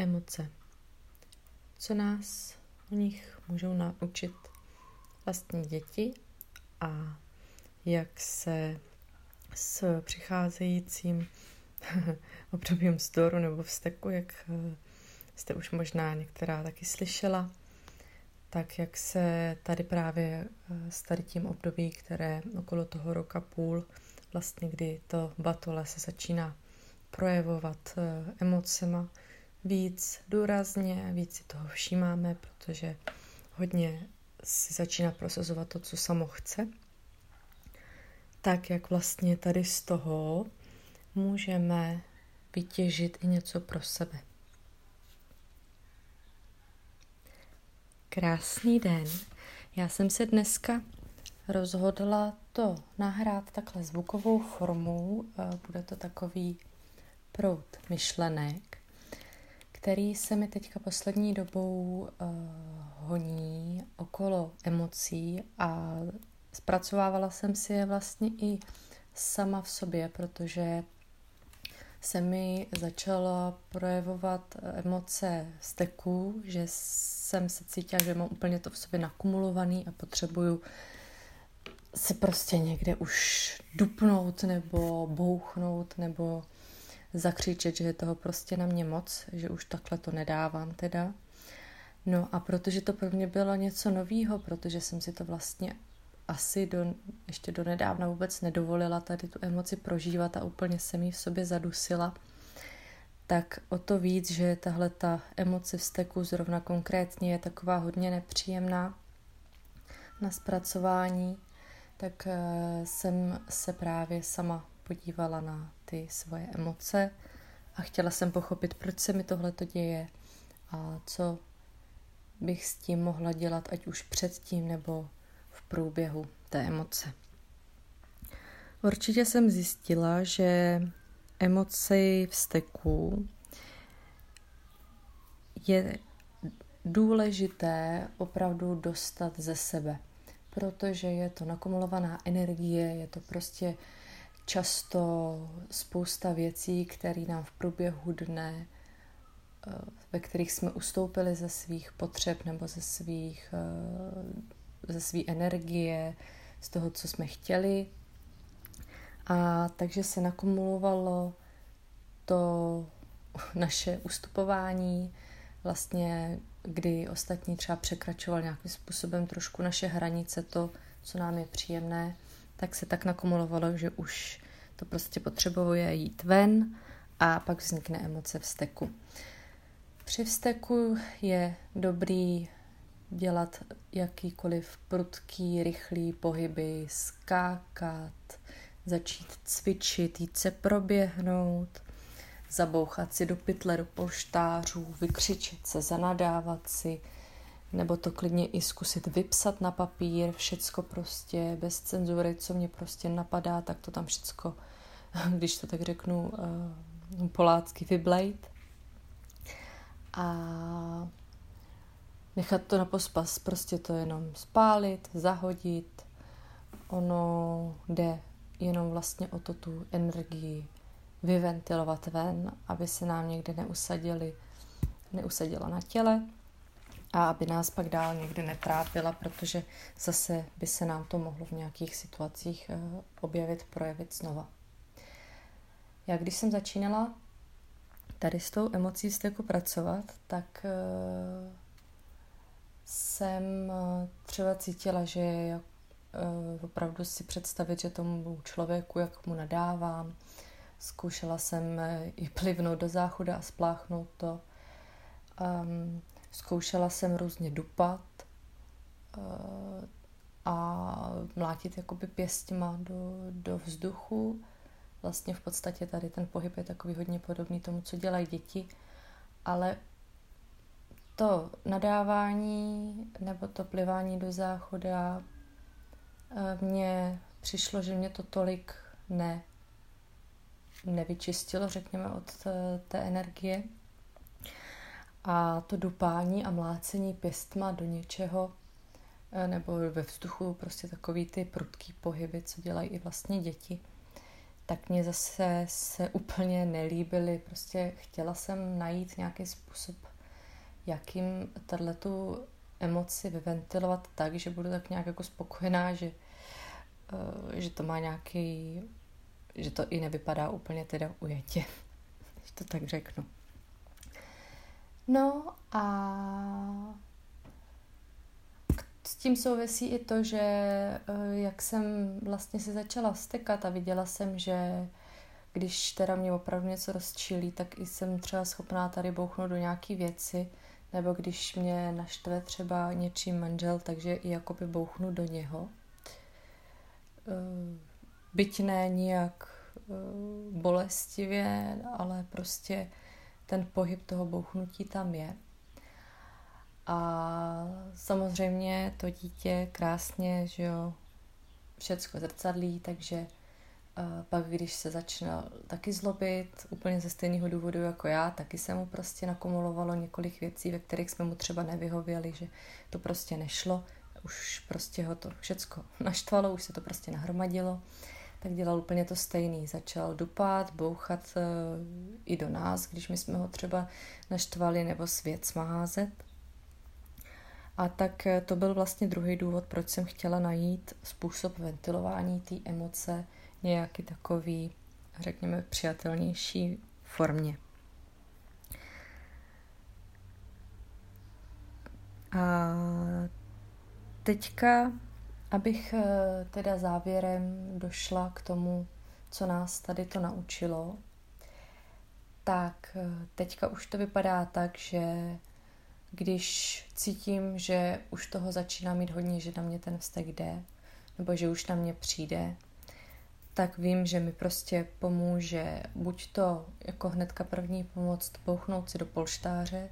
Emoce. Co nás o nich můžou naučit vlastní děti a jak se s přicházejícím obdobím vzdoru nebo vzteku, jak eh, jste už možná některá taky slyšela, tak jak se tady právě eh, s tady tím období, které okolo toho roka půl, vlastně kdy to batole se začíná projevovat eh, emocema víc důrazně, víc si toho všímáme, protože hodně si začíná prosazovat to, co samo chce, tak jak vlastně tady z toho můžeme vytěžit i něco pro sebe. Krásný den. Já jsem se dneska rozhodla to nahrát takhle zvukovou formou. Eh, bude to takový prout myšlenek, který se mi teďka poslední dobou uh, honí okolo emocí a zpracovávala jsem si je vlastně i sama v sobě, protože se mi začala projevovat emoce steku, že jsem se cítila, že mám úplně to v sobě nakumulovaný a potřebuju se prostě někde už dupnout nebo bouchnout nebo zakřičet, že je toho prostě na mě moc, že už takhle to nedávám teda. No a protože to pro mě bylo něco novýho, protože jsem si to vlastně asi do, ještě do nedávna vůbec nedovolila tady tu emoci prožívat a úplně jsem ji v sobě zadusila, tak o to víc, že tahle ta emoce vzteku zrovna konkrétně je taková hodně nepříjemná na zpracování, tak eh, jsem se právě sama podívala na ty svoje emoce a chtěla jsem pochopit, proč se mi tohle to děje a co bych s tím mohla dělat, ať už předtím nebo v průběhu té emoce. Určitě jsem zjistila, že emoci vzteku je důležité opravdu dostat ze sebe, protože je to nakumulovaná energie, je to prostě často spousta věcí, které nám v průběhu dne, eh, ve kterých jsme ustoupili ze svých potřeb nebo ze svých, eh, ze své energie, z toho, co jsme chtěli. A takže se nakumulovalo to naše ustupování, vlastně kdy ostatní třeba překračoval nějakým způsobem trošku naše hranice, to, co nám je příjemné, tak se tak nakumulovalo, že už to prostě potřebuje jít ven a pak vznikne emoce vzteku. Při vzteku je dobrý dělat jakýkoliv prudký, rychlý pohyby, skákat, začít cvičit, jít se proběhnout, zabouchat si do pytle, do polštářů, vykřičet se, zanadávat si, nebo to klidně i zkusit vypsat na papír, všecko prostě bez cenzury, co mě prostě napadá, tak to tam všecko, když to tak řeknu, uh, polácky vyblejt. A nechat to na pospas, prostě to jenom spálit, zahodit. Ono jde jenom vlastně o to tu energii vyventilovat ven, aby se nám někde neusadili, neusadila na těle a aby nás pak dál někde netrápila, protože zase by se nám to mohlo v nějakých situacích eh, objevit, projevit znova. Já když jsem začínala tady s tou emocí steku pracovat, tak eh, jsem eh, třeba cítila, že opravdu si představit, že tomu člověku, jak mu nadávám, zkoušela jsem i plivnout do záchoda a spláchnout to. Um, Zkoušela jsem různě dupat uh, a mlátit jakoby pěstěma do, do vzduchu. Vlastně v podstatě tady ten pohyb je takový hodně podobný tomu, co dělají děti, ale to nadávání nebo to plivání do záchoda uh, mně přišlo, že mě to tolik ne, nevyčistilo, řekněme, od té, té energie. A to dupání a mlácení pěstma do něčeho eh, nebo ve vzduchu, prostě takový ty prudký pohyby, co dělají i vlastně děti, tak mě zase se úplně nelíbily. Prostě chtěla jsem najít nějaký způsob, jakým tu emoci vyventilovat tak, že budu tak nějak jako spokojená, že, eh, že to má nějaký, že to i nevypadá úplně teda ujetě, když to tak řeknu. No a s tím souvisí i to, že eh, jak jsem vlastně se začala stekat a viděla jsem, že když teda mě opravdu něco rozčilí, tak i jsem třeba schopná tady bouchnout do nějaký věci, nebo když mě naštve třeba něčím manžel, takže i jakoby bouchnu do něho. Eh, byť ne nijak eh, bolestivě, ale prostě ten pohyb toho bouchnutí tam je. A samozřejmě to dítě krásně, že jo, všecko zrcadlí, takže pak, když se začne taky zlobit, úplně ze stejného důvodu jako já, taky se mu prostě nakumulovalo několik věcí, ve kterých jsme mu třeba nevyhověli, že to prostě nešlo, už prostě ho to všecko naštvalo, už se to prostě nahromadilo, tak dělal úplně to stejný. Začal dupat, bouchat e, i do nás, když my jsme ho třeba naštvali, nebo svět smázet. A tak e, to byl vlastně druhý důvod, proč jsem chtěla najít způsob ventilování té emoce, nějaký takový, řekněme, přijatelnější formě. A teďka, abych eh, teda závěrem došla k tomu, co nás tady to naučilo, tak eh, teďka už to vypadá tak, že když cítím, že už toho začíná mít hodně, že na mě ten vztek jde, nebo že už na mě přijde, tak vím, že mi prostě pomůže buď to jako hnedka první pomoc bouchnout si do polštáře,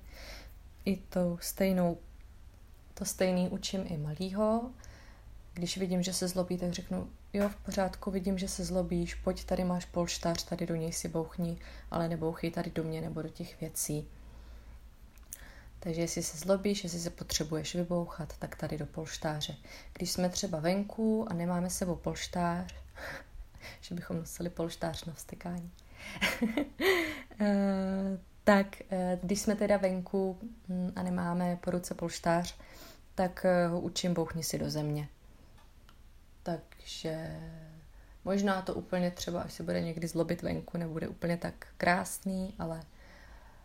i to stejnou, to stejný učím i malýho. Když vidím, že se zlobí, tak řeknu, jo, v pořádku, vidím, že se zlobíš, pojď, tady máš polštář, tady do něj si bouchni, ale nebouchej tady do mě nebo do těch věcí. Takže jestli se zlobíš, jestli se potřebuješ vybouchat, tak tady do polštáře. Když jsme třeba venku a nemáme sebou polštář, že bychom nosili polštář na vstekání. Eh, tak eh, když jsme teda venku hm, a nemáme po ruce polštář, tak eh, ho učím bouchni si do země. Takže možná to úplně třeba, až se bude někdy zlobit venku, nebude úplně tak krásný, ale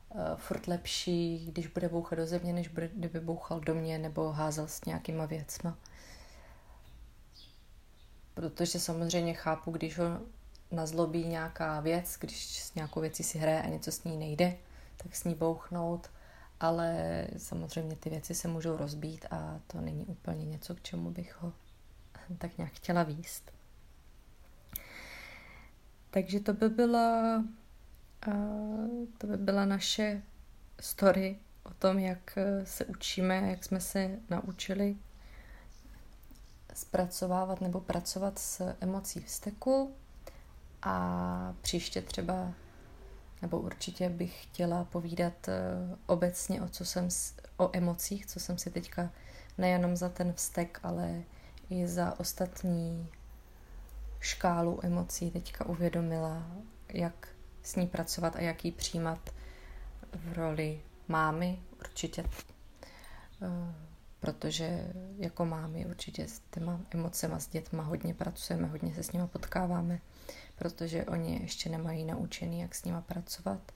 uh, furt lepší, když bude bouchat do země, než bude, kdyby bouchal do mě nebo házel s nějakýma věcma. Protože samozřejmě chápu, když ho nazlobí nějaká věc, když s nějakou věcí si hraje a něco s ní nejde, tak s ní bouchnout, ale samozřejmě ty věci se můžou rozbít a to není úplně něco, k čemu bych ho tak nějak chtěla výst. Takže to by byla, to by byla naše story o tom, jak se učíme, jak jsme se naučili zpracovávat nebo pracovat s emocí vzteku a příště třeba nebo určitě bych chtěla povídat eh, obecně o, co jsem, o emocích, co jsem si teďka nejenom za ten vztek, ale i za ostatní škálu emocí teďka uvědomila, jak s ní pracovat a jak ji přijímat v roli mámy, určitě. Eh, protože jako mámy určitě s těma emocema s dětma hodně pracujeme, hodně se s nima potkáváme, protože oni ještě nemají naučený, jak s nima pracovat.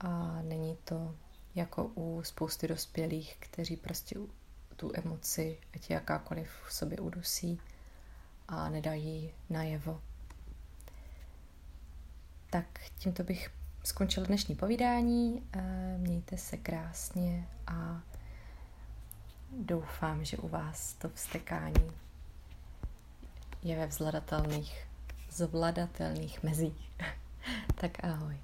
A není to jako u spousty dospělých, kteří prostě tu emoci, ať jakákoliv v sobě udusí a nedají najevo. Tak tímto bych skončil dnešní povídání. Mějte se krásně a Doufám, že u vás to vstekání je ve vzladatelných, zvladatelných mezích. tak ahoj.